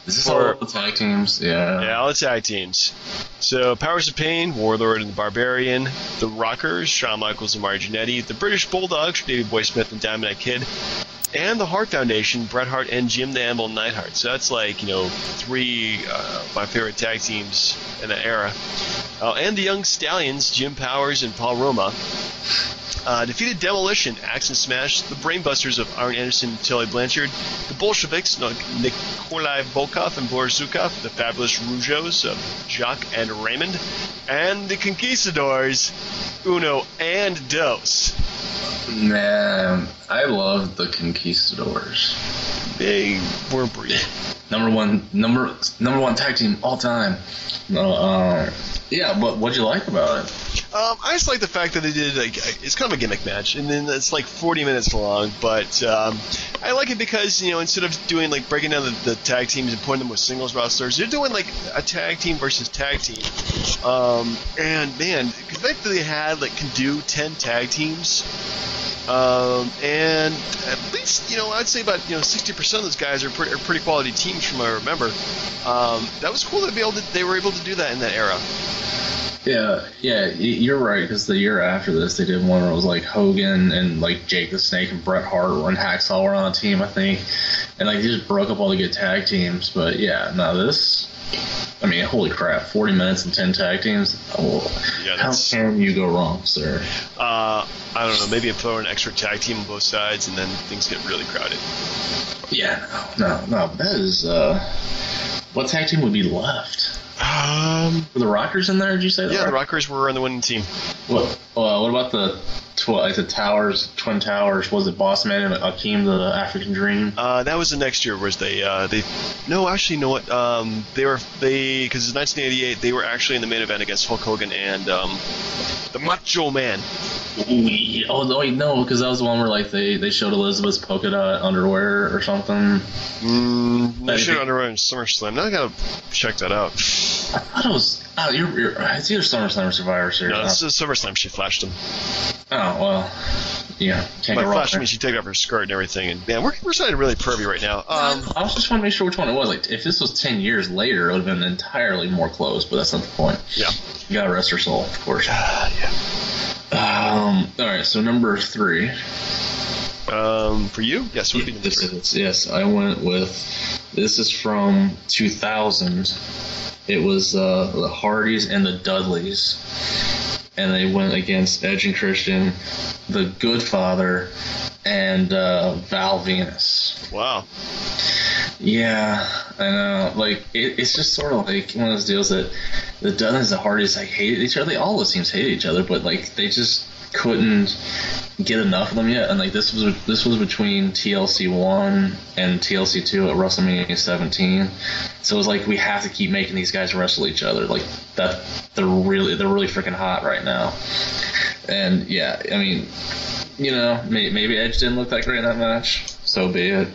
Is this For- all the tag teams? Yeah. Yeah, all the tag teams. So, Powers of Pain, Warlord and the Barbarian, the Rockers, Shawn Michaels and Marty Jannetty, the British Bulldogs, David Boy Smith and Dynamite Kid, and the Hart Foundation, Bret Hart and Jim the Anvil Neidhart. So that's like, you know, three uh, of my favorite tag teams in that era. Uh, and the Young Stallions, Jim Powers and Paul Roma. Uh, defeated Demolition, Axe and Smash, the Brainbusters of Arn Anderson and Tully Blanchard, the Bolsheviks, no- Nikolai Volkov and Boris Zhukov, the Fabulous Rougeaus of Jacques and Raymond, and the Conquistadors, Uno and Dos. Man, I love the Conquistadors. They were brilliant. Number one, number number one tag team all time. No, uh, yeah, but what'd you like about it? Um, I just like the fact that they did like it's kind of a gimmick match, and then it's like 40 minutes long. But um, I like it because you know instead of doing like breaking down the, the tag teams and putting them with singles wrestlers, they're doing like a tag team versus tag team. Um, and man, that they had like can do 10 tag teams. Um, and at least, you know, I'd say about you know 60% of those guys are, pretty are pretty quality teams from what I remember. Um, that was cool to be able to, they were able to do that in that era. Yeah, yeah, you're right. Because the year after this, they did one where it was like Hogan and like Jake the Snake and Bret Hart and Hacksaw were on a team, I think, and like they just broke up all the good tag teams. But yeah, now this. I mean, holy crap! Forty minutes and ten tag teams. Oh, Yeah, how can you go wrong, sir? Uh, I don't know. Maybe throw an extra tag team on both sides, and then things get really crowded. Yeah, no, no, no. That is. uh What tag team would be left? Um, Were the Rockers in there? Did you say? That? Yeah, the Rockers were on the winning team. What? Uh, what about the tw- like the Towers, Twin Towers? Was it Boss Man and Akeem the African Dream? Uh, that was the next year. Was they? Uh, they? No, actually, you know what? Um, they were they because it's 1988. They were actually in the main event against Hulk Hogan and um, the Macho Man. Ooh. Oh no, wait, no, because that was the one where like they, they showed Elizabeth's polka dot underwear or something. Mm, they showed underwear in SummerSlam. Now I gotta check that out. I thought it was. Oh, you're, you're it's either SummerSlam or Survivor Series. No, is SummerSlam. She flashed him. oh well, yeah, can't By go flash, there. she took off her skirt and everything. And man, we're we're sounding really pervy right now. Um, I was just trying to make sure which one it was. Like, if this was ten years later, it would have been entirely more close. But that's not the point. yeah. You gotta rest her soul, of course. Uh, yeah. Um. All right. So number three. Um, for you, yes, would be number This three. is, yes, I went with. This is from 2000. It was uh, the Hardys and the Dudleys, and they went against Edge and Christian, the Goodfather, and uh, Val Venis. Wow. Yeah, I know. Like it, it's just sort of like one of those deals that the Dudleys and the Hardys like hate each other. They all the teams hated each other, but like they just couldn't get enough of them yet. And like this was this was between TLC one and TLC two at WrestleMania 17. So it was like we have to keep making these guys wrestle each other. Like that they're really they're really freaking hot right now. And yeah, I mean, you know, may, maybe Edge didn't look that great in that match. So be it.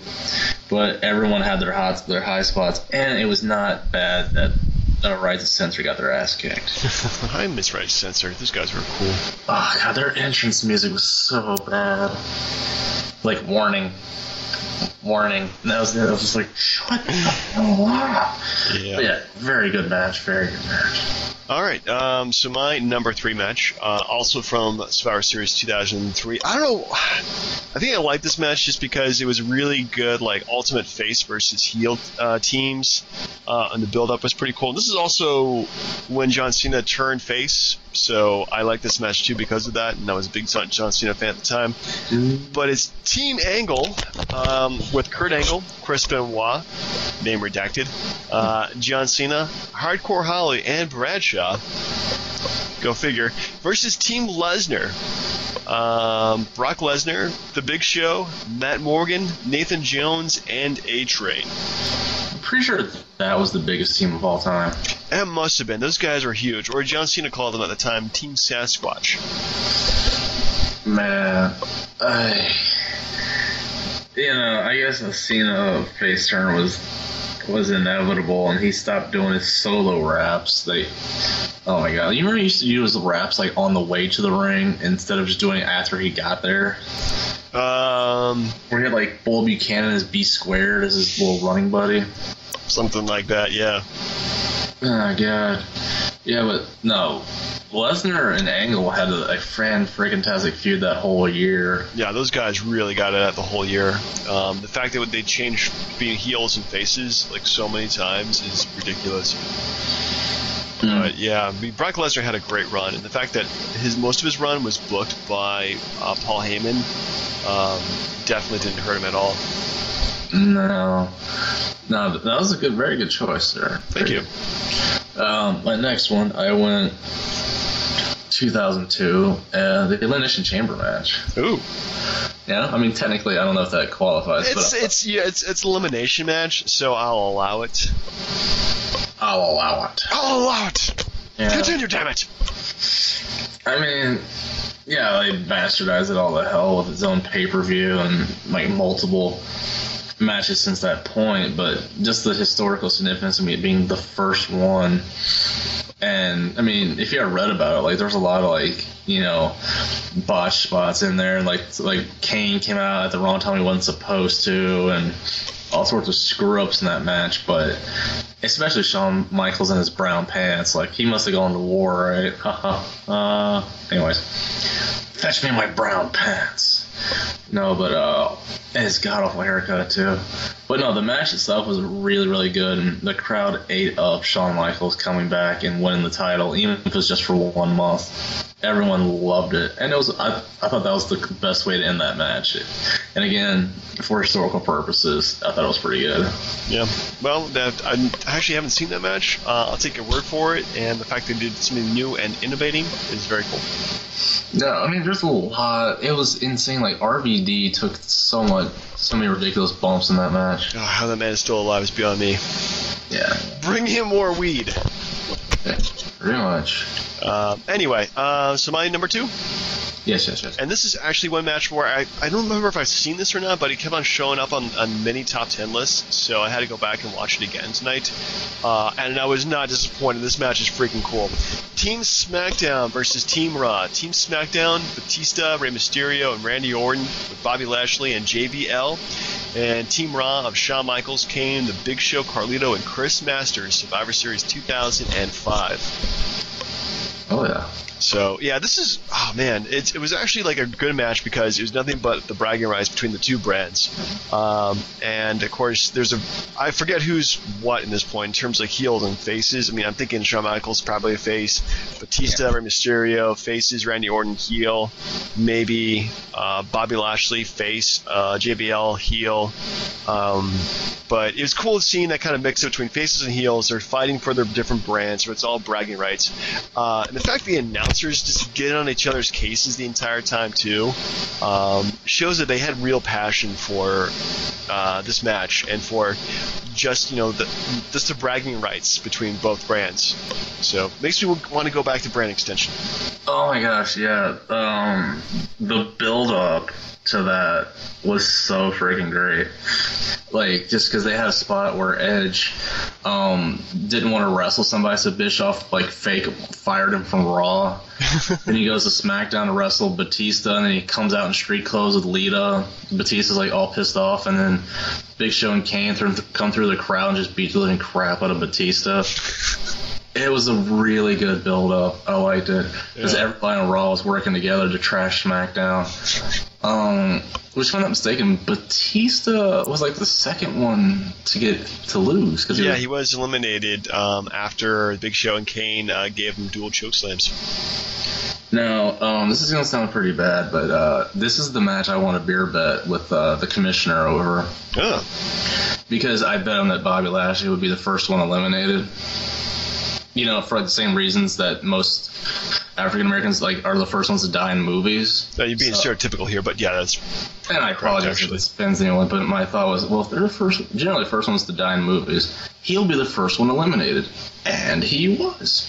But everyone had their hot their high spots, and it was not bad that uh, Right to Censor got their ass kicked. I miss Right Censor. Those guys were cool. Oh god, their entrance music was so bad. Like warning, warning. And that was it. I was just like, shut the hell up. Yeah. Yeah, very good match. Very good match. All right. Um, so my number three match, uh, also from Survivor Series 2003. I don't know. I think I like this match just because it was really good, like Ultimate Face versus heel uh, teams, uh, and the build-up was pretty cool. This is also when John Cena turned face, so I like this match too because of that, and I was a big John Cena fan at the time. But it's Team Angle um, with Kurt Angle, Chris Benoit, name redacted, uh, John Cena, Hardcore Holly, and Bradshaw. Go figure. Versus Team Lesnar. Um, Brock Lesnar, The Big Show, Matt Morgan, Nathan Jones, and A Train. Pretty sure that was the biggest team of all time. That must have been. Those guys were huge. Or John Cena called them at the time Team Sasquatch. Man, I, you know, I guess the Cena face turn was was inevitable, and he stopped doing his solo raps. They, oh my god, you remember he used to use the raps like on the way to the ring instead of just doing it after he got there. Um, he had like Bull Buchanan as B squared as his little running buddy. something like that, yeah. Oh god, yeah, but no, Lesnar and Angle had a, a fan freaking tastic feud that whole year. Yeah, those guys really got it at the whole year. Um, the fact that they changed being heels and faces like so many times is ridiculous. But yeah, I mean, Brock Lesnar had a great run, and the fact that his most of his run was booked by uh, Paul Heyman um, definitely didn't hurt him at all. No, no, that was a good, very good choice there. Thank Very you. Um, my next one, I went 2002, uh, the Elimination Chamber match. Ooh, Yeah, I mean technically, I don't know if that qualifies, it's but it's yeah, it's it's elimination match, so I'll allow it. I'll allow it. I'll allow it. Yeah. Continue, damn it. I mean, yeah, they bastardized it all to hell with its own pay per view and like multiple matches since that point, but just the historical significance of it being the first one. And I mean, if you ever read about it, like there's a lot of like you know botch spots in there, like like Kane came out at the wrong time he wasn't supposed to, and all sorts of screw ups in that match. But especially Shawn Michaels in his brown pants, like he must have gone to war, right? uh, anyways, fetch me my brown pants. No, but uh, his god awful haircut too. But no, the match itself was really, really good, and the crowd ate up Shawn Michaels coming back and winning the title, even if it was just for one month. Everyone loved it, and it was. I, I thought that was the best way to end that match. And again, for historical purposes, I thought it was pretty good. Yeah. Well, that I actually haven't seen that match. Uh, I'll take your word for it, and the fact they did something new and innovating is very cool. No, I mean, there's a lot. It was insane. Like RVD took so much, so many ridiculous bumps in that match. Oh, how that man is still alive is beyond me. Yeah, Bring him more weed. Pretty much. Uh, anyway, uh, so my number two, Yes, yes, yes. and this is actually one match where I, I don't remember if I've seen this or not, but it kept on showing up on, on many top 10 lists, so I had to go back and watch it again tonight. Uh, and I was not disappointed. This match is freaking cool. Team SmackDown versus Team Raw. Team SmackDown, Batista, Rey Mysterio, and Randy Orton with Bobby Lashley and JBL. And Team Raw of Shawn Michaels, Kane, The Big Show, Carlito, and Chris Masters, Survivor Series 2005. Oh yeah. So yeah, this is oh man, it, it was actually like a good match because it was nothing but the bragging rights between the two brands, um, and of course there's a I forget who's what in this point in terms of heels and faces. I mean I'm thinking Shawn Michaels probably a face, Batista, Rey Mysterio faces, Randy Orton heel, maybe uh, Bobby Lashley face, uh, JBL heel, um, but it was cool seeing that kind of mix between faces and heels. They're fighting for their different brands, so it's all bragging rights, uh, and the fact the announcers just get on each other's cases the entire time too um, shows that they had real passion for uh, this match and for just you know the just the bragging rights between both brands. So makes me want to go back to brand extension. Oh my gosh, yeah. Um, the build up to that was so freaking great. Like, just because they had a spot where Edge um, didn't want to wrestle somebody, so Bischoff like fake fired him from Raw. then he goes to SmackDown to wrestle Batista, and then he comes out in street clothes with Lita. Batista's like all pissed off, and then Big Show and Kane through, come through the crowd and just beat the living crap out of Batista. It was a really good build up. I liked it because Yeah. everybody on Raw was working together to trash SmackDown. Um, which, if I'm not mistaken, Batista was like the second one to get to lose because Yeah, was, he was eliminated um, after Big Show and Kane uh, gave him dual choke slams. No, um, this is gonna sound pretty bad, but uh, this is the match I want a beer bet with uh, the commissioner over Oh, because I bet him that Bobby Lashley would be the first one eliminated. You know, for the same reasons that most African Americans like are the first ones to die in movies. now you're being So- stereotypical here, but yeah, that's And I apologize if actually. this offends anyone, but my thought was, well, if they're the first, generally the first ones to die in movies, he'll be the first one eliminated, and he was.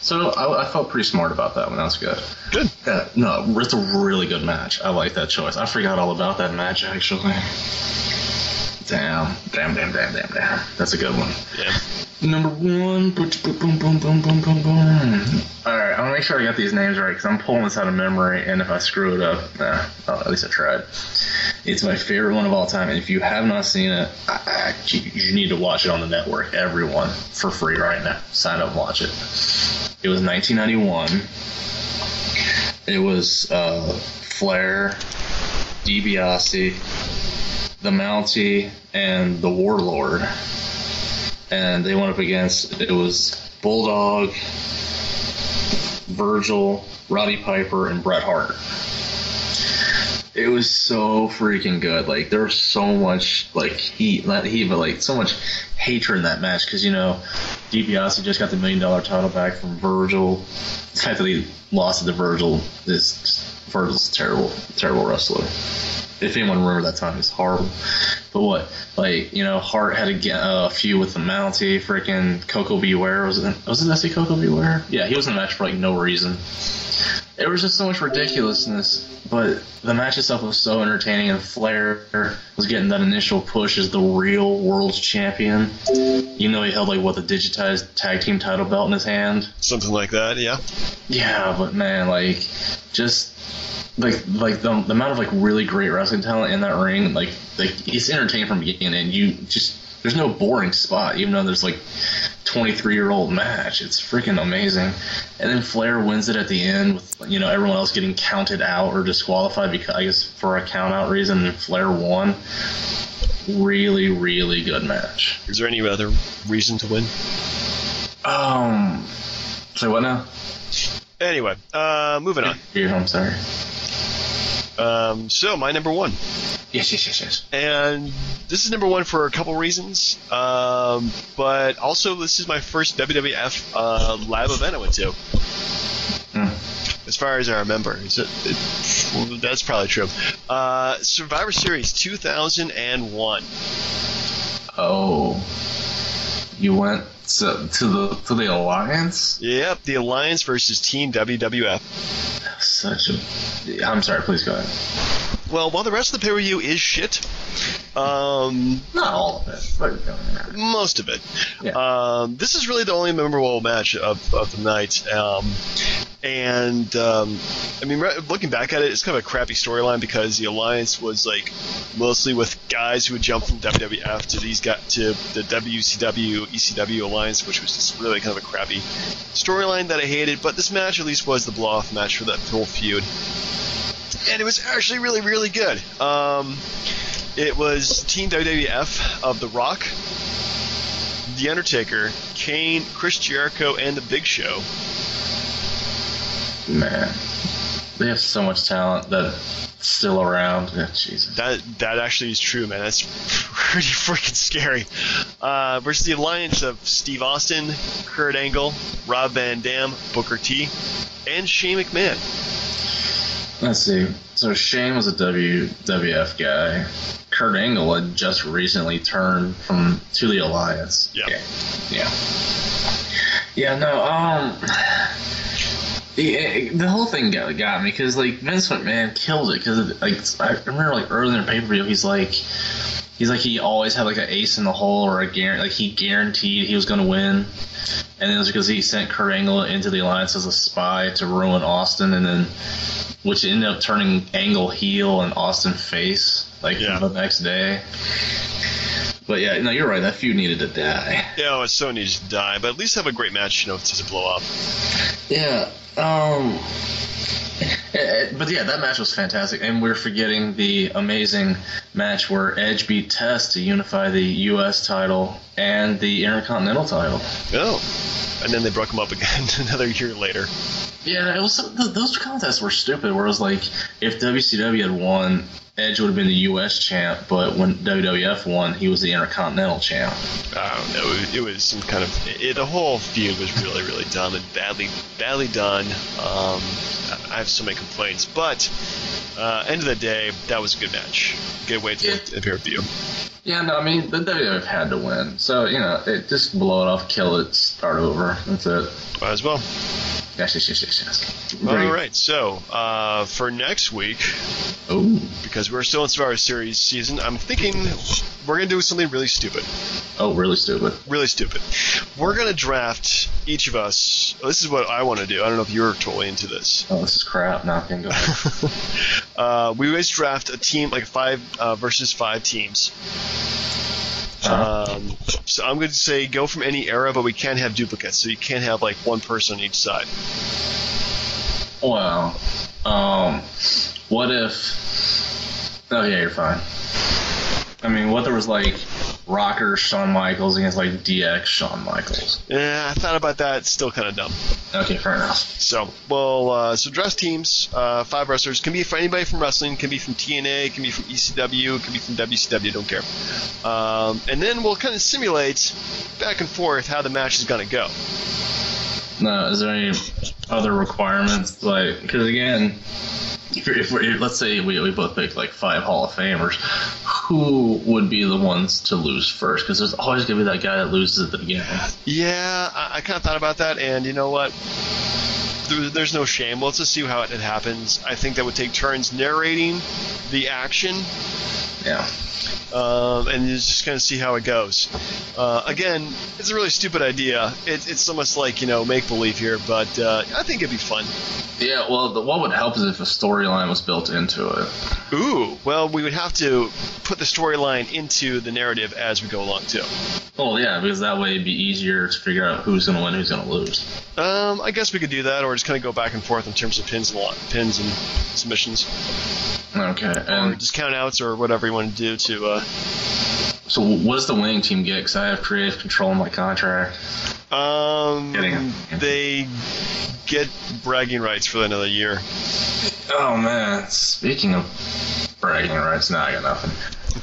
So I, I felt pretty smart about that one. That was good. good. Yeah, no, it's a really good match. I like that choice. I forgot all about that match actually. Damn, damn, damn, damn, damn, damn. That's a good one. Yeah. Number one. Boom, boom, boom, boom, boom, boom, boom. All right, I want to make sure I got these names right because I'm pulling this out of memory, and if I screw it up, nah, oh, at least I tried. It's my favorite one of all time, and if you have not seen it, I, I, you, need to watch it on the network. Everyone for free right now. Sign up, and watch it. It was 1991. It was uh, Flair, DiBiase, the Mountie, and the Warlord and they went up against it was Bulldog, Virgil, Roddy Piper, and Bret Hart. It was so freaking good. Like there was so much like heat, not heat, but like so much hatred in that match because you know DiBiase just got the million dollar title back from Virgil. The fact that he lost to Virgil is Virgil's a terrible, terrible wrestler. If anyone remember that time, it's horrible. But what, like you know, Hart had a, uh, feud with the Mountie, freaking Koko B. Ware was it? Was it that Koko B. Ware? Yeah, he was in the match for like no reason. There was just so much ridiculousness, but the match itself was so entertaining, and Flair was getting that initial push as the real world champion. You know, he held like what the digitized tag team title belt in his hand. Something like that. Yeah. Yeah, but man, like, just like like the, the amount of like really great wrestling talent in that ring, like like he's entertaining from beginning. And you just there's no boring spot, even though there's like 23 year old match. It's freaking amazing. And then Flair wins it at the end with you know everyone else getting counted out or disqualified because I guess for a count out reason. And Flair won. Really, really good match. Is there any other reason to win? Um, say what now? Anyway, uh, moving on. Yeah, I'm sorry. Um, so my number one, Yes, yes, yes, yes. and this is number one for a couple reasons. Um, but also this is my first WWF uh, live event I went to. Hmm. As far as I remember, it's a, it, well, that's probably true. Uh, Survivor Series 2001. Oh, you went to, to the to the alliance? Yep, the Alliance versus Team WWF. Such a. I'm sorry. Please go ahead. Well, while the rest of the pay per view is shit, um, Not all of it. But, most of it. Yeah. Um, this is really the only memorable match of, of the night. Um, and um, I mean, re- looking back at it, it's kind of a crappy storyline because the alliance was like mostly with guys who would jump from WWF to these guys to the WCW, ECW Alliance, which was just really kind of a crappy storyline that I hated. But this match at least was the blow off match for that whole feud. And it was actually really, really good. Um, it was Team WWF of The Rock, The Undertaker, Kane, Chris Jericho, and The Big Show. Man, they have so much talent that's still around. Yeah, Jesus. That that actually is true, man. That's pretty freaking scary. Uh, versus the alliance of Steve Austin, Kurt Angle, Rob Van Dam, Booker T, and Shane McMahon. Let's see. So Shane was a WWF guy. Kurt Angle had just recently turned from to the Alliance. Yeah. Yeah. Yeah. No. Um. The, the whole thing got, got me because like Vince McMahon killed it because like I remember like earlier in the pay per view he's like he's like he always had like an ace in the hole or a guarantee like he guaranteed he was going to win and it was because he sent Kurt Angle into the alliance as a spy to ruin Austin and then which ended up turning Angle heel and Austin face like Yeah. the next day. But yeah, no, you're right. That feud needed to die. Yeah, it so needs to die, but at least have a great match, you know, to blow up. Yeah. Um. But yeah, that match was fantastic, and we're forgetting the amazing match where Edge beat Test to unify the U.S. title and the Intercontinental title. Oh, and then they broke them up again another year later. Yeah, it was th- those contests were stupid. Where it was like, if WCW had won, Edge would have been the U.S. champ, but when WWF won, he was the Intercontinental champ. I don't know. It, it was some kind of it, the whole feud was really, really dumb and badly, badly done. Um, I have so many complaints, but uh, end of the day, that was a good match. Good way to Yeah. the pay per view. Yeah, no, I mean the WWF had to win, so you know, it just blow it off, kill it, start over. That's it. Might as well. Yes, yes, yes, yes, yes. All right. So uh, for next week, Oh, because we're still in Survivor Series season, I'm thinking we're gonna do something really stupid. oh, really stupid. Really stupid. We're gonna draft each of us. This is what I want to do. I don't know if you're totally into this. Oh, this is crap. Now I can go. Uh, we always draft a team like five uh, versus five teams. Uh-huh. Um, so I'm going to say go from any era, but we can't have duplicates. So you can't have like one person on each side. well, um, what if? Oh yeah, you're fine. I mean, what there was like rocker Shawn Michaels against like DX Shawn Michaels. Yeah, I thought about that. It's still kind of dumb. Okay, fair enough. So, well, uh, so dress teams, uh, five wrestlers can be for anybody from wrestling, can be from TNA, can be from ECW, can be from WCW. Don't care. Um, and then we'll kind of simulate back and forth how the match is going to go. Now, is there any other requirements? Like, because again, if, if, we let's say we, we both pick like five Hall of Famers, who would be the ones to lose first? Because there's always gonna be that guy that loses at the beginning. Yeah, I, I kind of thought about that, and you know what? There, there's no shame. Let's just see how it, it happens. I think that would take turns narrating the action, Yeah. Um, and you just kind of see how it goes. Uh, again, it's a really stupid idea. It, it's almost like you know make believe here, but uh, I think it'd be fun. Yeah. Well, the, what would help is if a storyline was built into it. Ooh, well, we would have to put the storyline into the narrative as we go along too. Well, yeah, because that way it'd be easier to figure out who's gonna win, who's gonna lose. Um, I guess we could do that, or just kind of go back and forth in terms of pins and lo- pins and submissions, Okay. or And just count outs, or whatever you want to do to. Uh, so, what does the winning team get? Because I have creative control in my contract. Um, Kidding. they get bragging rights for another year. Oh man, speaking of bragging rights, now I got nothing.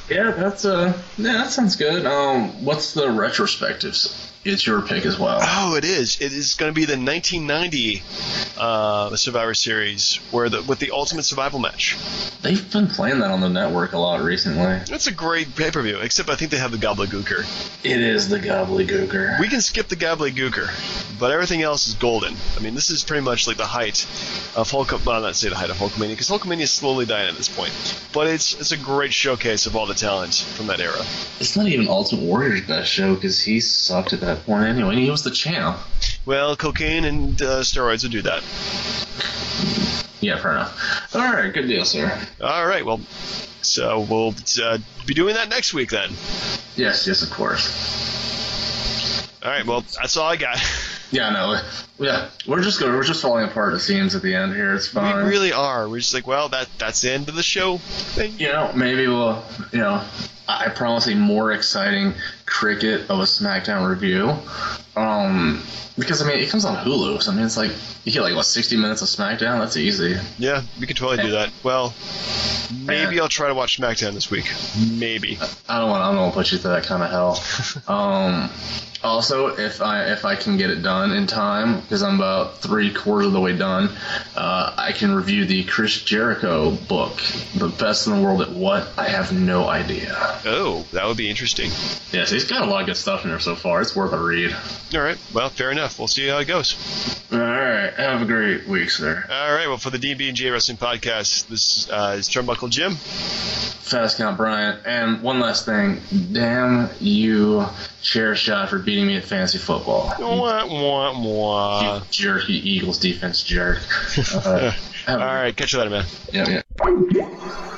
Yeah, that's uh, yeah, that sounds good. Um, what's the retrospectives? It's your pick as well. Oh, it is. It is going to be the 1990 uh, Survivor Series, where the with the Ultimate Survival match. They've been playing that on the network a lot recently. That's a great pay per view, except I think they have the Gobbledygooker. It is the gobbledygooker. We can skip the Gobbledygooker, but everything else is golden. I mean, this is pretty much like the height of Hulk. Well, not say the height of Hulkamania, because Hulkamania is slowly dying at this point. But it's it's a great showcase of all the talent from that era. It's not even Ultimate Warrior's best show because he sucked at that point anyway. He was the champ. Well, cocaine and uh, steroids would do that. Yeah, fair enough. All right, good deal, sir. All right, well, so we'll uh, be doing that next week then. Yes, yes, of course. All right, well, that's all I got. Yeah, no, yeah, we're just going, we're just falling apart. It seems at the end here. It's fine. We really are. We're just like, well, that that's the end of the show. Thing. you know, maybe we'll, you know, I I promise a more exciting cricket of a SmackDown review. Um, because I mean, it comes on Hulu, so I mean, it's like you get like what 60 minutes of SmackDown. That's easy. Yeah, we can totally do that. Well, maybe I'll try to watch SmackDown this week. Maybe. I don't want, I don't want to put you through that kind of hell. um, also, if I if I can get it done in time, because I'm about three quarters of the way done, uh, I can review the Chris Jericho book, "The Best in the World at What." I have no idea. Oh, that would be interesting. Yes, he's got a lot of good stuff in there so far. It's worth a read. All right. Well, fair enough. We'll see how it goes. All right, have a great week, sir. All right. Well, for the DB&J Wrestling Podcast, this uh, is Turnbuckle Jim. Fast count, Bryant. And one last thing, damn you, chair shot for beating me at fantasy football. Wah, wah, wah. You jerky Eagles defense jerk. Uh, All right. Catch you later, man. Yeah, yeah.